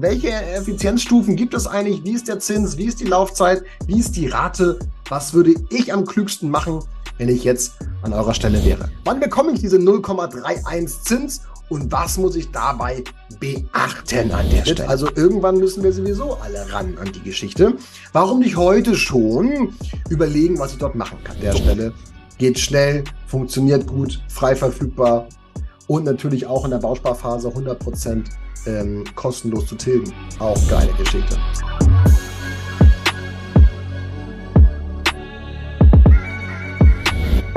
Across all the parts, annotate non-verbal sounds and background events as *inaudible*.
Welche Effizienzstufen gibt es eigentlich? Wie ist der Zins? Wie ist die Laufzeit? Wie ist die Rate? Was würde ich am klügsten machen, wenn ich jetzt an eurer Stelle wäre? Wann bekomme ich diese 0,31 Zins? Und was muss ich dabei beachten an der Stelle? Also irgendwann müssen wir sowieso alle ran an die Geschichte. Warum nicht heute schon überlegen, was ich dort machen kann? An der Stelle geht schnell, funktioniert gut, frei verfügbar und natürlich auch in der Bausparphase 100% ähm, kostenlos zu tilgen. Auch geile Geschichte.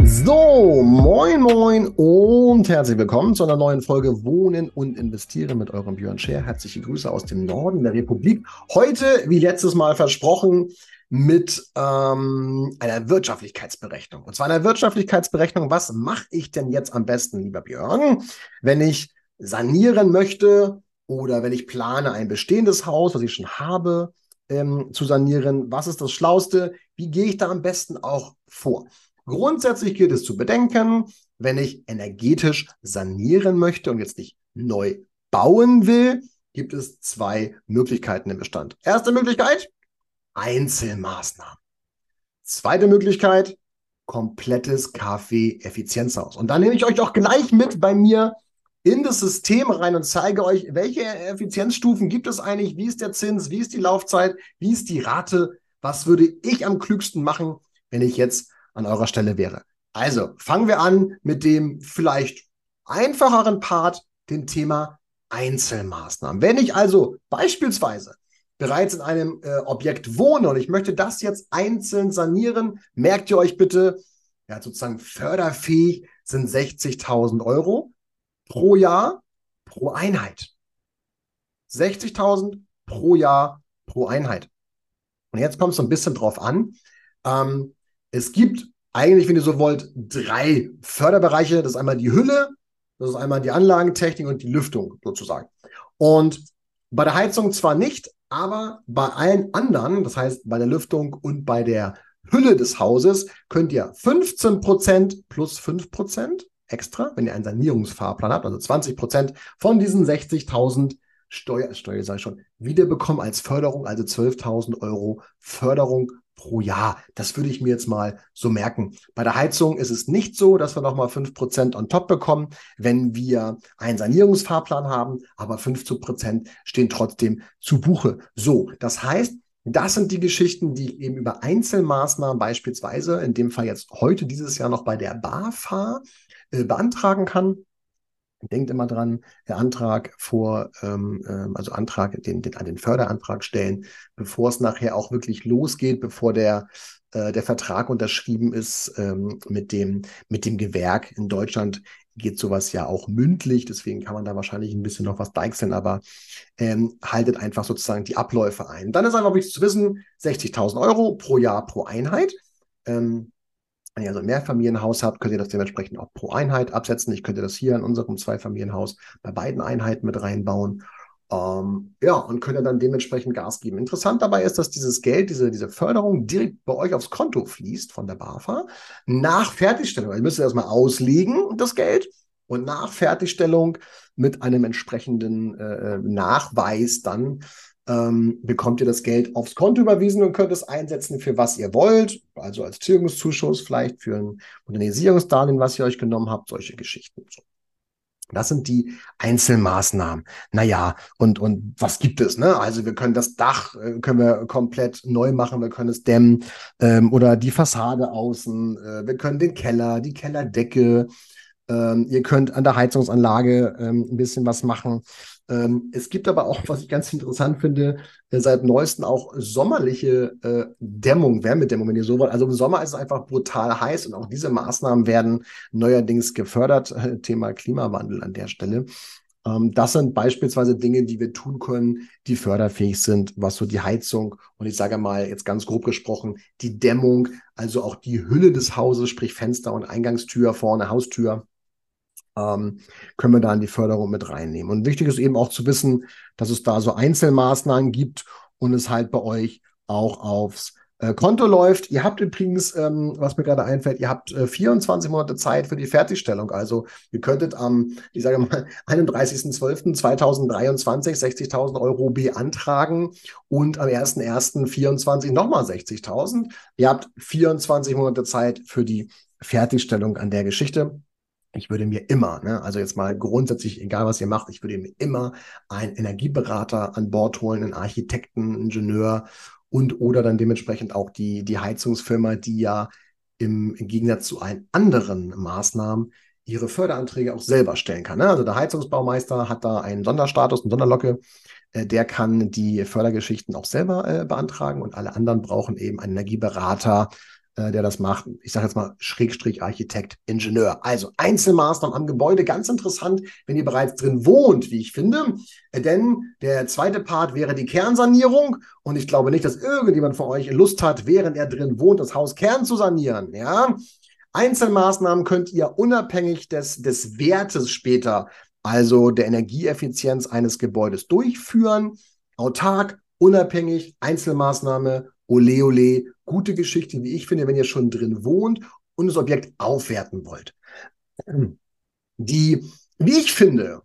So, moin moin und herzlich willkommen zu einer neuen Folge Wohnen und Investieren mit eurem Björn Scher. Herzliche Grüße aus dem Norden der Republik. Heute, wie letztes Mal versprochen, mit ähm, einer Wirtschaftlichkeitsberechnung. Und zwar einer Wirtschaftlichkeitsberechnung, was mache ich denn jetzt am besten, lieber Björn, wenn ich sanieren möchte oder wenn ich plane, ein bestehendes Haus, was ich schon habe, ähm, zu sanieren, was ist das Schlauste? Wie gehe ich da am besten auch vor? Grundsätzlich gilt es zu bedenken, wenn ich energetisch sanieren möchte und jetzt nicht neu bauen will, gibt es zwei Möglichkeiten im Bestand. Erste Möglichkeit, Einzelmaßnahmen. Zweite Möglichkeit, komplettes Kaffee-Effizienzhaus. Und da nehme ich euch auch gleich mit bei mir in das System rein und zeige euch, welche Effizienzstufen gibt es eigentlich, wie ist der Zins, wie ist die Laufzeit, wie ist die Rate, was würde ich am klügsten machen, wenn ich jetzt an eurer Stelle wäre. Also fangen wir an mit dem vielleicht einfacheren Part, dem Thema Einzelmaßnahmen. Wenn ich also beispielsweise bereits in einem äh, Objekt wohne und ich möchte das jetzt einzeln sanieren, merkt ihr euch bitte, ja, sozusagen förderfähig sind 60.000 Euro pro Jahr pro Einheit. 60.000 pro Jahr pro Einheit. Und jetzt kommt es so ein bisschen drauf an. Ähm, es gibt eigentlich, wenn ihr so wollt, drei Förderbereiche. Das ist einmal die Hülle, das ist einmal die Anlagentechnik und die Lüftung sozusagen. Und bei der Heizung zwar nicht, aber bei allen anderen, das heißt bei der Lüftung und bei der Hülle des Hauses, könnt ihr 15% plus 5% extra, wenn ihr einen Sanierungsfahrplan habt, also 20% von diesen 60.000 Steuer, Steuer ich schon, wiederbekommen als Förderung, also 12.000 Euro Förderung pro Jahr. Das würde ich mir jetzt mal so merken. Bei der Heizung ist es nicht so, dass wir nochmal 5% on top bekommen, wenn wir einen Sanierungsfahrplan haben, aber 15% stehen trotzdem zu Buche. So, das heißt, das sind die Geschichten, die ich eben über Einzelmaßnahmen beispielsweise, in dem Fall jetzt heute dieses Jahr noch bei der BAFA äh, beantragen kann. Denkt immer dran, der Antrag vor, ähm, ähm, also Antrag, den, den, an den Förderantrag stellen, bevor es nachher auch wirklich losgeht, bevor der, äh, der Vertrag unterschrieben ist ähm, mit, dem, mit dem Gewerk. In Deutschland geht sowas ja auch mündlich, deswegen kann man da wahrscheinlich ein bisschen noch was deichseln, aber ähm, haltet einfach sozusagen die Abläufe ein. Dann ist einfach wichtig zu wissen, 60.000 Euro pro Jahr pro Einheit. Ähm, wenn ihr also ein Mehrfamilienhaus habt, könnt ihr das dementsprechend auch pro Einheit absetzen. Ich könnte das hier in unserem Zweifamilienhaus bei beiden Einheiten mit reinbauen. Ähm, ja, und könnt ihr dann dementsprechend Gas geben. Interessant dabei ist, dass dieses Geld, diese, diese Förderung direkt bei euch aufs Konto fließt von der BAFA nach Fertigstellung. Also ihr müsst erstmal auslegen, das Geld. Und nach Fertigstellung mit einem entsprechenden äh, Nachweis dann ähm, bekommt ihr das Geld aufs Konto überwiesen und könnt es einsetzen für was ihr wollt, also als Tilgungszuschuss, vielleicht für ein Modernisierungsdarlehen, was ihr euch genommen habt, solche Geschichten. Das sind die Einzelmaßnahmen. Naja, und, und was gibt es? Ne? Also wir können das Dach äh, können wir komplett neu machen, wir können es dämmen ähm, oder die Fassade außen, äh, wir können den Keller, die Kellerdecke, ähm, ihr könnt an der Heizungsanlage ähm, ein bisschen was machen. Ähm, es gibt aber auch, was ich ganz interessant finde, äh, seit neuestem auch sommerliche äh, Dämmung, Wärmedämmung, wenn ihr so wollt. Also im Sommer ist es einfach brutal heiß und auch diese Maßnahmen werden neuerdings gefördert. Äh, *laughs* Thema Klimawandel an der Stelle. Ähm, das sind beispielsweise Dinge, die wir tun können, die förderfähig sind, was so die Heizung und ich sage mal jetzt ganz grob gesprochen, die Dämmung, also auch die Hülle des Hauses, sprich Fenster und Eingangstür vorne, Haustür ähm, können wir da in die Förderung mit reinnehmen. Und wichtig ist eben auch zu wissen, dass es da so Einzelmaßnahmen gibt und es halt bei euch auch aufs äh, Konto läuft. Ihr habt übrigens, ähm, was mir gerade einfällt, ihr habt äh, 24 Monate Zeit für die Fertigstellung. Also ihr könntet am, ich sage mal, *laughs* 31.12.2023 60.000 Euro beantragen und am 1.1.24 nochmal 60.000. Ihr habt 24 Monate Zeit für die Fertigstellung an der Geschichte. Ich würde mir immer, ne, also jetzt mal grundsätzlich, egal was ihr macht, ich würde mir immer einen Energieberater an Bord holen, einen Architekten, Ingenieur und oder dann dementsprechend auch die, die Heizungsfirma, die ja im, im Gegensatz zu allen anderen Maßnahmen ihre Förderanträge auch selber stellen kann. Ne? Also der Heizungsbaumeister hat da einen Sonderstatus, eine Sonderlocke. Äh, der kann die Fördergeschichten auch selber äh, beantragen und alle anderen brauchen eben einen Energieberater, äh, der das macht. Ich sage jetzt mal Schrägstrich Architekt, Ingenieur. Also Einzelmaßnahmen am Gebäude, ganz interessant, wenn ihr bereits drin wohnt, wie ich finde. Äh, denn der zweite Part wäre die Kernsanierung und ich glaube nicht, dass irgendjemand von euch Lust hat, während er drin wohnt, das Haus Kern zu sanieren. Ja, Einzelmaßnahmen könnt ihr unabhängig des, des Wertes später, also der Energieeffizienz eines Gebäudes durchführen. Autark, unabhängig, Einzelmaßnahme, ole ole gute Geschichte, wie ich finde, wenn ihr schon drin wohnt und das Objekt aufwerten wollt. Die, wie ich finde,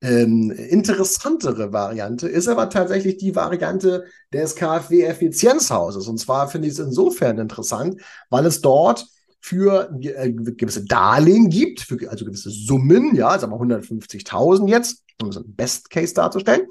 ähm, interessantere Variante ist aber tatsächlich die Variante des KfW-Effizienzhauses. Und zwar finde ich es insofern interessant, weil es dort für äh, gewisse Darlehen gibt, für, also gewisse Summen, ja, sagen wir 150.000 jetzt, um so ein Best Case darzustellen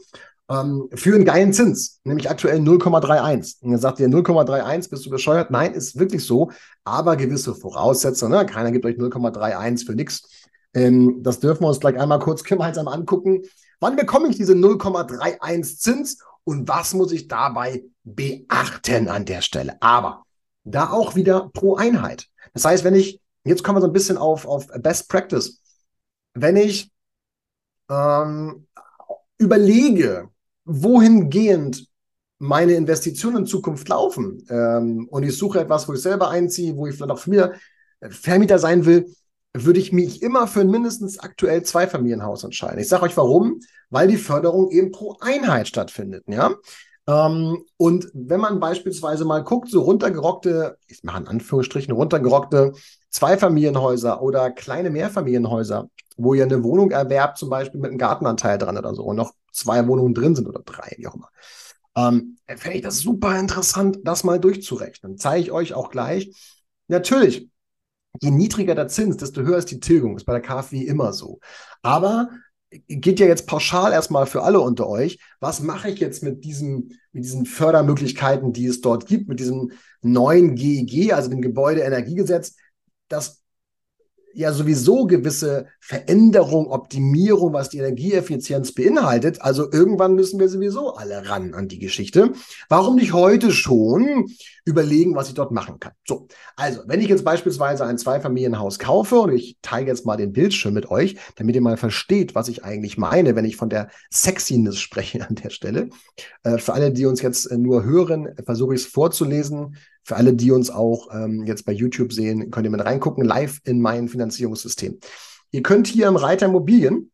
ähm, für einen geilen Zins, nämlich aktuell 0,31. Und dann sagt ihr 0,31, bist du bescheuert? Nein, ist wirklich so, aber gewisse Voraussetzungen. Ne? Keiner gibt euch 0,31 für nichts. Ähm, das dürfen wir uns gleich einmal kurz gemeinsam angucken. Wann bekomme ich diese 0,31 Zins und was muss ich dabei beachten an der Stelle? Aber da auch wieder pro Einheit. Das heißt, wenn ich, jetzt kommen wir so ein bisschen auf, auf Best Practice. Wenn ich ähm, überlege, wohingehend meine Investitionen in Zukunft laufen ähm, und ich suche etwas, wo ich selber einziehe, wo ich vielleicht auch für mir äh, Vermieter sein will, würde ich mich immer für mindestens aktuell Zweifamilienhaus entscheiden. Ich sage euch warum, weil die Förderung eben pro Einheit stattfindet, ja. Ähm, und wenn man beispielsweise mal guckt, so runtergerockte, ich mache in Anführungsstrichen runtergerockte Zweifamilienhäuser oder kleine Mehrfamilienhäuser, wo ihr eine Wohnung erwerbt, zum Beispiel mit einem Gartenanteil dran oder so und noch zwei Wohnungen drin sind oder drei, wie auch immer. Ähm, Fände ich das super interessant, das mal durchzurechnen. Zeige ich euch auch gleich. Natürlich, je niedriger der Zins, desto höher ist die Tilgung. Ist bei der KfW immer so. Aber geht ja jetzt pauschal erstmal für alle unter euch. Was mache ich jetzt mit, diesem, mit diesen Fördermöglichkeiten, die es dort gibt, mit diesem neuen GEG, also dem Gebäudeenergiegesetz? Das ja sowieso gewisse Veränderung, Optimierung, was die Energieeffizienz beinhaltet. Also irgendwann müssen wir sowieso alle ran an die Geschichte. Warum nicht heute schon überlegen, was ich dort machen kann? So, also wenn ich jetzt beispielsweise ein Zweifamilienhaus kaufe und ich teile jetzt mal den Bildschirm mit euch, damit ihr mal versteht, was ich eigentlich meine, wenn ich von der Sexiness spreche an der Stelle. Äh, für alle, die uns jetzt äh, nur hören, versuche ich es vorzulesen. Für alle, die uns auch ähm, jetzt bei YouTube sehen, könnt ihr mit reingucken, live in mein Finanzierungssystem. Ihr könnt hier im Reiter Immobilien,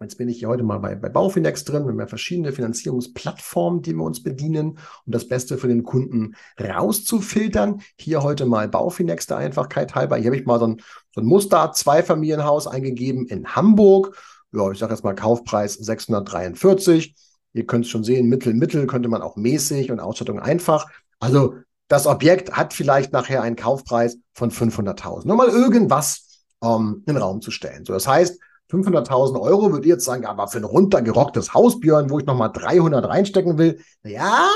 Jetzt bin ich hier heute mal bei, bei Baufinex drin. Wir haben ja verschiedene Finanzierungsplattformen, die wir uns bedienen, um das Beste für den Kunden rauszufiltern. Hier heute mal Baufinex der Einfachkeit halber. Hier habe ich mal so ein, so ein Muster Zweifamilienhaus eingegeben in Hamburg. Ja, ich sage jetzt mal Kaufpreis 643. Ihr könnt es schon sehen, Mittel, Mittel könnte man auch mäßig und Ausstattung einfach. Also das Objekt hat vielleicht nachher einen Kaufpreis von 500.000. Nur mal irgendwas ähm, in den Raum zu stellen. So, das heißt, 500.000 Euro würdet ihr jetzt sagen, aber für ein runtergerocktes Haus, Björn, wo ich nochmal 300 reinstecken will, ja,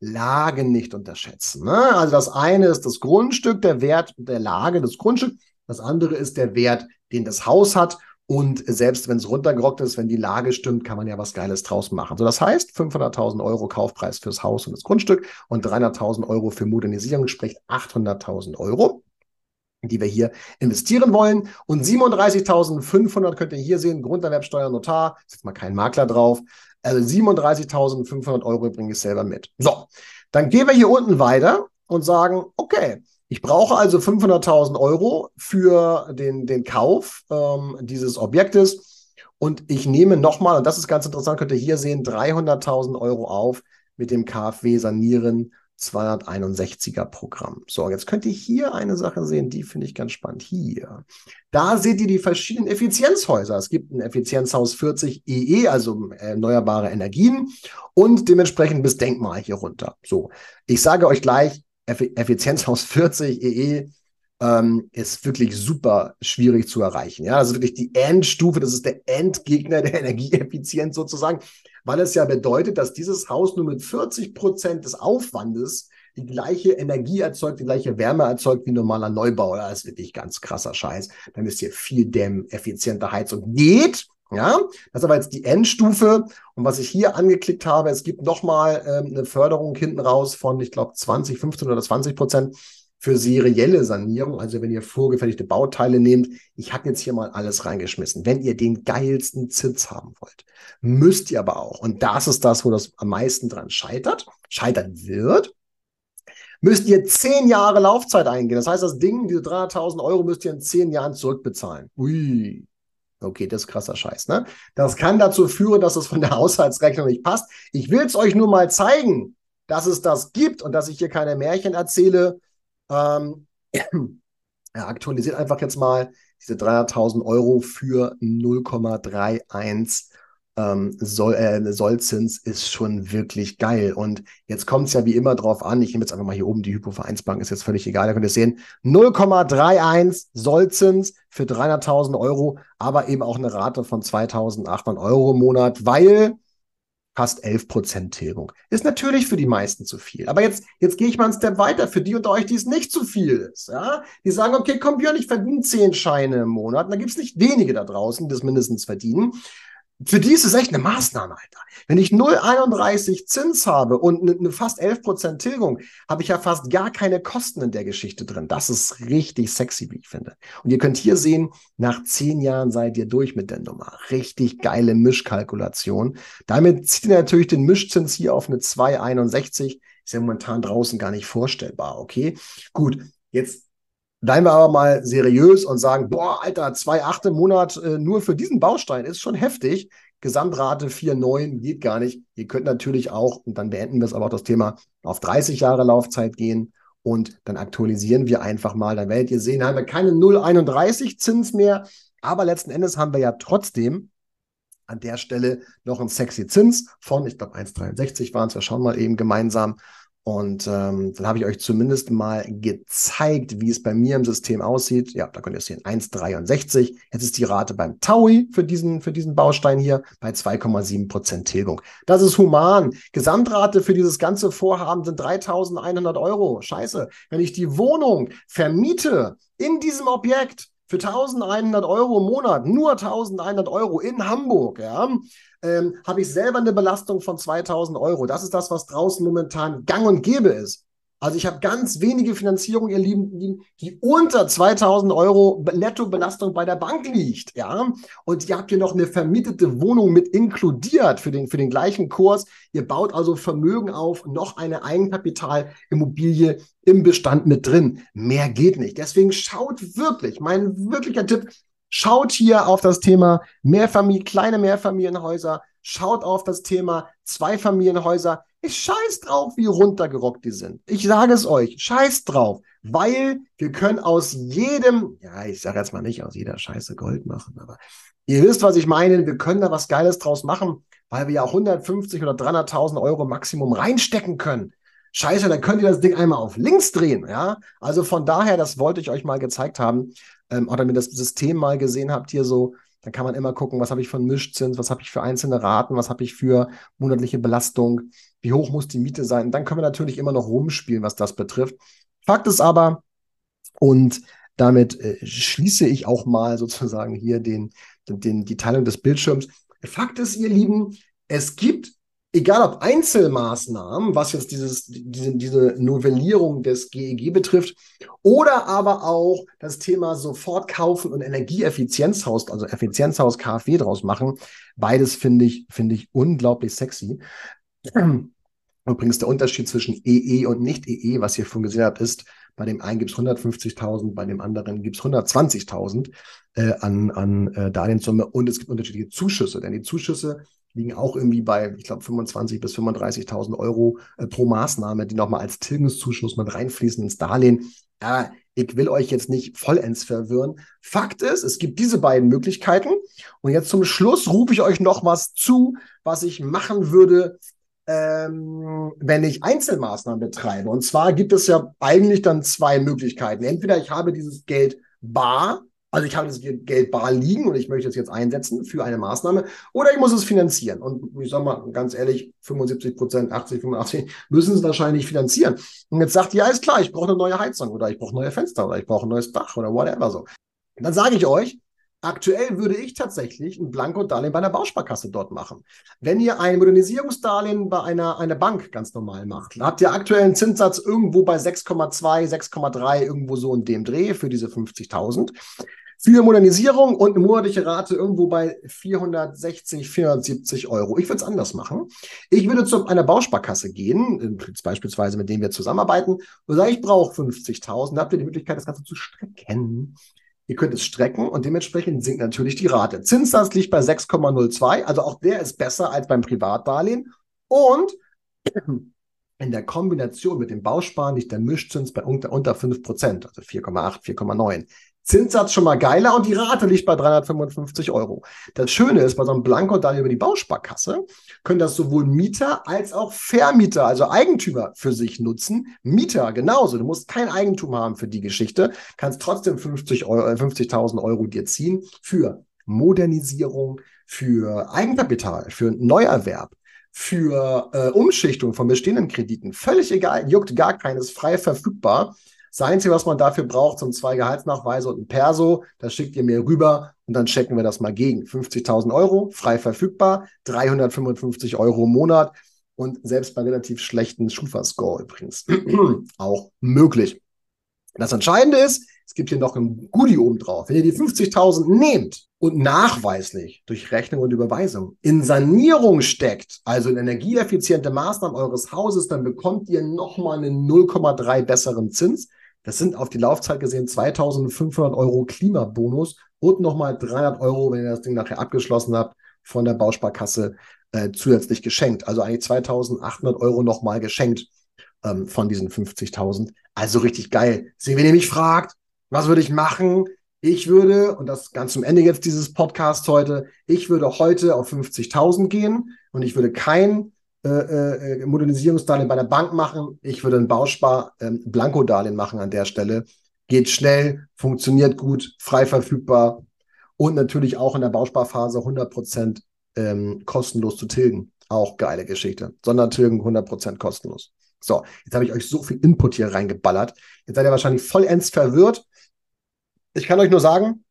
Lagen nicht unterschätzen. Ne? Also das eine ist das Grundstück, der Wert der Lage des Grundstücks. Das andere ist der Wert, den das Haus hat. Und selbst wenn es runtergerockt ist, wenn die Lage stimmt, kann man ja was Geiles draus machen. So, das heißt, 500.000 Euro Kaufpreis fürs Haus und das Grundstück und 300.000 Euro für Modernisierung, sprich 800.000 Euro die wir hier investieren wollen. Und 37.500 könnt ihr hier sehen, Grunderwerbsteuer, Notar, ist jetzt mal kein Makler drauf. Also 37.500 Euro bringe ich selber mit. So, dann gehen wir hier unten weiter und sagen, okay, ich brauche also 500.000 Euro für den, den Kauf ähm, dieses Objektes und ich nehme nochmal, und das ist ganz interessant, könnt ihr hier sehen, 300.000 Euro auf mit dem KfW Sanieren 261er Programm. So, jetzt könnt ihr hier eine Sache sehen, die finde ich ganz spannend. Hier. Da seht ihr die verschiedenen Effizienzhäuser. Es gibt ein Effizienzhaus 40 EE, also erneuerbare Energien und dementsprechend bis Denkmal hier runter. So, ich sage euch gleich, Effizienzhaus *laughs* 40 EE ähm, ist wirklich super schwierig zu erreichen. Ja, ist wirklich die Endstufe, das ist der Endgegner der *laughs* Energieeffizienz sozusagen, weil es ja bedeutet, dass dieses Haus nur mit 40 Prozent des Aufwandes die gleiche Energie erzeugt, die gleiche Wärme erzeugt wie normaler Neubau. Das ist wirklich ganz krasser Scheiß. Da müsst ihr viel dämmen, effiziente Heizung. Geht, ja, das ist aber jetzt die Endstufe. Und was ich hier angeklickt habe, es gibt nochmal ähm, eine Förderung hinten raus von, ich glaube, 20, 15 oder 20 Prozent für serielle Sanierung, also wenn ihr vorgefertigte Bauteile nehmt, ich habe jetzt hier mal alles reingeschmissen. Wenn ihr den geilsten Zins haben wollt, müsst ihr aber auch, und das ist das, wo das am meisten dran scheitert, scheitern wird, müsst ihr zehn Jahre Laufzeit eingehen. Das heißt, das Ding, diese 300.000 Euro müsst ihr in zehn Jahren zurückbezahlen. Ui. Okay, das ist krasser Scheiß, ne? Das kann dazu führen, dass es von der *laughs* Haushaltsrechnung nicht passt. Ich will es euch nur mal zeigen, dass es das gibt und dass ich hier keine Märchen erzähle, ähm, *clears throat* er aktualisiert einfach jetzt mal diese 300.000 Euro für 0,31 ähm, Soll, äh, Sollzins ist schon wirklich geil. Und jetzt kommt es ja wie immer drauf an. Ich nehme jetzt einfach mal hier oben die Hypovereinsbank, ist jetzt völlig egal. Da könnt ihr sehen, 0,31 Sollzins für 300.000 Euro, aber eben auch eine Rate von 2.800 Euro im Monat, weil fast 11 Prozent Tilgung. Ist natürlich für die meisten zu viel. Aber jetzt, jetzt gehe ich mal einen Step weiter für die unter euch, die es nicht zu viel ist. Ja? Die sagen, okay, komm Björn, ich verdiene 10 Scheine im Monat. Und da gibt es nicht wenige da draußen, die das mindestens verdienen. Für die ist es echt eine Maßnahme, Alter. Wenn ich 0,31 Zins habe und eine ne fast 11% Tilgung, habe ich ja fast gar keine Kosten in der Geschichte drin. Das ist richtig sexy, wie ich finde. Und ihr könnt hier sehen, nach zehn Jahren seid ihr durch mit der Nummer. Richtig geile Mischkalkulation. Damit zieht ihr natürlich den Mischzins hier auf eine 2,61. Ist ja momentan draußen gar nicht vorstellbar, okay? Gut, jetzt Bleiben wir aber mal seriös und sagen, boah, Alter, 2,8 im Monat äh, nur für diesen Baustein ist schon heftig. Gesamtrate 4,9 geht gar nicht. Ihr könnt natürlich auch, und dann beenden wir es aber auch das Thema, auf 30 Jahre Laufzeit gehen und dann aktualisieren wir einfach mal. Dann werdet ihr sehen, haben wir keine 0,31 Zins mehr, aber letzten Endes haben wir ja trotzdem an der Stelle noch einen sexy Zins von, ich glaube, 1,63 waren es, wir schauen mal eben gemeinsam. Und ähm, dann habe ich euch zumindest mal gezeigt, wie es bei mir im System aussieht. Ja, da könnt ihr es sehen, 1,63. Jetzt ist die Rate beim Taui für diesen, für diesen Baustein hier bei 2,7 Prozent Tilgung. Das ist human. Gesamtrate für dieses ganze Vorhaben sind 3.100 Euro. Scheiße. Wenn ich die Wohnung vermiete in diesem Objekt für 1100 Euro im Monat, nur 1100 Euro in Hamburg, ja, ähm, habe ich selber eine Belastung von 2000 Euro. Das ist das, was draußen momentan gang und gäbe ist. Also ich habe ganz wenige Finanzierungen, ihr Lieben, die unter 2000 Euro Nettobelastung bei der Bank liegt, ja. Und ihr habt hier noch eine vermietete Wohnung mit inkludiert für den, für den gleichen Kurs. Ihr baut also Vermögen auf, noch eine Eigenkapitalimmobilie im Bestand mit drin. Mehr geht nicht. Deswegen schaut wirklich, mein wirklicher Tipp, Schaut hier auf das Thema Mehrfamilien, kleine Mehrfamilienhäuser. Schaut auf das Thema Zweifamilienhäuser. Ich scheiß drauf, wie runtergerockt die sind. Ich sage es euch, scheiß drauf, weil wir können aus jedem, ja, ich sage jetzt mal nicht aus jeder Scheiße Gold machen, aber ihr wisst, was ich meine. Wir können da was Geiles draus machen, weil wir ja 150 oder 300.000 Euro Maximum reinstecken können. Scheiße, dann könnt ihr das Ding einmal auf links drehen, ja. Also von daher, das wollte ich euch mal gezeigt haben ähm, oder mir das System mal gesehen habt hier so, dann kann man immer gucken, was habe ich von Mischzins, was habe ich für einzelne Raten, was habe ich für monatliche Belastung, wie hoch muss die Miete sein. Dann können wir natürlich immer noch rumspielen, was das betrifft. Fakt ist aber, und damit äh, schließe ich auch mal sozusagen hier den, den, die Teilung des Bildschirms. Fakt ist, ihr Lieben, es gibt egal ob Einzelmaßnahmen, was jetzt dieses, diese, diese Novellierung des GEG e betrifft, oder aber auch das Thema sofort kaufen und Energieeffizienzhaus, also Effizienzhaus KfW draus machen. Beides finde ich, finde ich unglaublich sexy. Übrigens der Unterschied zwischen EE e und Nicht-EE, e, was ihr vorhin gesehen habt, ist, bei dem einen gibt es 150.000, bei dem anderen gibt es 120.000 äh, an, an äh, Darlehenssumme und es gibt unterschiedliche Zuschüsse, denn die Zuschüsse liegen auch irgendwie bei, ich glaube, 25.000 bis 35.000 Euro äh, pro Maßnahme, die nochmal als Tilgungszuschuss mit reinfließen ins Darlehen. Äh, ich will euch jetzt nicht vollends verwirren. Fakt ist, es gibt diese beiden Möglichkeiten. Und jetzt zum Schluss rufe ich euch noch was zu, was ich machen würde, ähm, wenn ich Einzelmaßnahmen betreibe. Und zwar gibt es ja eigentlich dann zwei Möglichkeiten. Entweder ich habe dieses Geld bar, also ich habe das Geld bar liegen und ich möchte es jetzt einsetzen für eine Maßnahme, oder ich muss es finanzieren. Und ich sage mal ganz ehrlich, 75 Prozent, 80, 85 müssen es wahrscheinlich finanzieren. Und jetzt sagt ihr, ja, ist klar, ich brauche eine neue Heizung oder ich brauche neue Fenster oder ich brauche ein neues Dach oder whatever so. dann sage ich euch, Aktuell würde ich tatsächlich ein Blanko-Darlehen bei einer Bausparkasse dort machen. Wenn ihr ein Modernisierungsdarlehen bei einer, einer Bank ganz normal macht, habt ihr aktuell einen Zinssatz irgendwo bei 6,2, 6,3, irgendwo so in dem Dreh für diese 50.000. Für Modernisierung und eine monatliche Rate irgendwo bei 460, 470 Euro. Ich würde es anders machen. Ich würde zu einer Bausparkasse gehen, beispielsweise mit denen wir zusammenarbeiten, und sage, ich brauche 50.000. Da habt ihr die Möglichkeit, das Ganze zu strecken. Ihr könnt es strecken und dementsprechend sinkt natürlich die Rate. Zinssatz liegt bei 6,02, also auch der ist besser als beim Privatdarlehen. Und *clears throat* in der Kombination mit dem Bausparen liegt der Mischzins bei unter, unter 5%, also 4,8, 4,9. Zinssatz schon mal geiler und die Rate liegt bei 355 Euro. Das Schöne ist, bei so einem Blanko-Darlehen über die Bausparkasse können das sowohl Mieter als auch Vermieter, also Eigentümer für sich nutzen. Mieter genauso. Du musst kein Eigentum haben für die Geschichte, kannst trotzdem 50 Euro, 50.000 Euro dir ziehen für Modernisierung, für Eigenkapital, für Neuerwerb, für äh, Umschichtung von bestehenden Krediten. Völlig egal, juckt gar keines, frei verfügbar. Das Einzige, was man dafür braucht, sind zwei Gehaltsnachweise und ein Perso. Das schickt ihr mir rüber und dann checken wir das mal gegen. 50.000 Euro, frei verfügbar, 355 Euro im Monat und selbst bei relativ schlechten Schufa-Score übrigens *clears throat* auch möglich. Das Entscheidende ist, es gibt hier noch ein Goodie oben drauf. Wenn ihr die 50.000 nehmt und nachweislich durch Rechnung und Überweisung in Sanierung steckt, also in energieeffiziente Maßnahmen eures Hauses, dann bekommt ihr nochmal einen 0,3 besseren Zins. Das sind auf die Laufzeit gesehen 2500 Euro Klimabonus und nochmal 300 Euro, wenn ihr das Ding nachher abgeschlossen habt, von der Bausparkasse äh, zusätzlich geschenkt. Also eigentlich 2800 Euro nochmal geschenkt ähm, von diesen 50.000. Also richtig geil. Sehen, wenn ihr mich fragt, was würde ich machen? Ich würde, und das ganz zum Ende jetzt dieses Podcast heute, ich würde heute auf 50.000 gehen und ich würde kein äh, äh, Modernisierungsdarlehen bei der Bank machen. Ich würde ein Bauspar ähm, Blanko-Darlehen machen an der Stelle. Geht schnell, funktioniert gut, frei verfügbar und natürlich auch in der Bausparphase 100% ähm, kostenlos zu tilgen. Auch geile Geschichte. Sondertilgen 100% kostenlos. So, jetzt habe ich euch so viel Input hier reingeballert. Jetzt seid ihr wahrscheinlich vollends verwirrt. Ich kann euch nur sagen,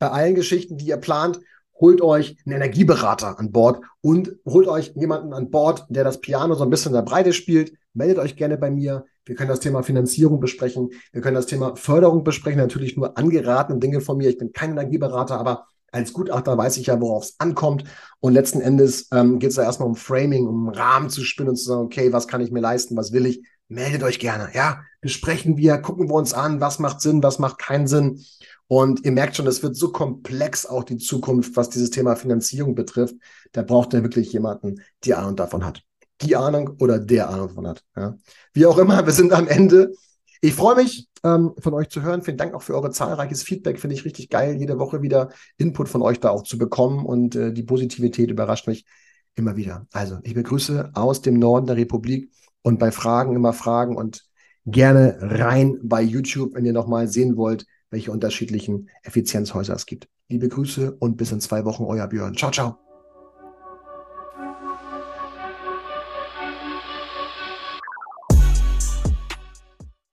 bei allen Geschichten, die ihr plant, holt euch einen Energieberater an Bord und holt euch jemanden an Bord, der das Piano so ein bisschen in der Breite spielt. Meldet euch gerne bei mir. Wir können das Thema Finanzierung besprechen. Wir können das Thema Förderung besprechen. Natürlich nur angeratene Dinge von mir. Ich bin kein Energieberater, aber als Gutachter weiß ich ja, worauf es ankommt. Und letzten Endes ähm, geht es da erstmal um Framing, um Rahmen zu spinnen und zu sagen, okay, was kann ich mir leisten, was will ich? Meldet euch gerne. Ja, besprechen wir, gucken wir uns an, was macht Sinn, was macht keinen Sinn. Und ihr merkt schon, es wird so komplex auch die Zukunft, was dieses Thema Finanzierung betrifft. Da braucht ihr wirklich jemanden, die Ahnung davon hat. Die Ahnung oder der Ahnung davon hat. Ja. Wie auch immer, wir sind am Ende. Ich freue mich, ähm, von euch zu hören. Vielen Dank auch für eure zahlreiches Feedback. Finde ich richtig geil, jede Woche wieder Input von euch da auch zu bekommen. Und äh, die Positivität überrascht mich immer wieder. Also, ich begrüße aus dem Norden der Republik und bei Fragen immer Fragen und gerne rein bei YouTube, wenn ihr nochmal sehen wollt, welche unterschiedlichen Effizienzhäuser es gibt. Liebe Grüße und bis in zwei Wochen, euer Björn. Ciao, ciao.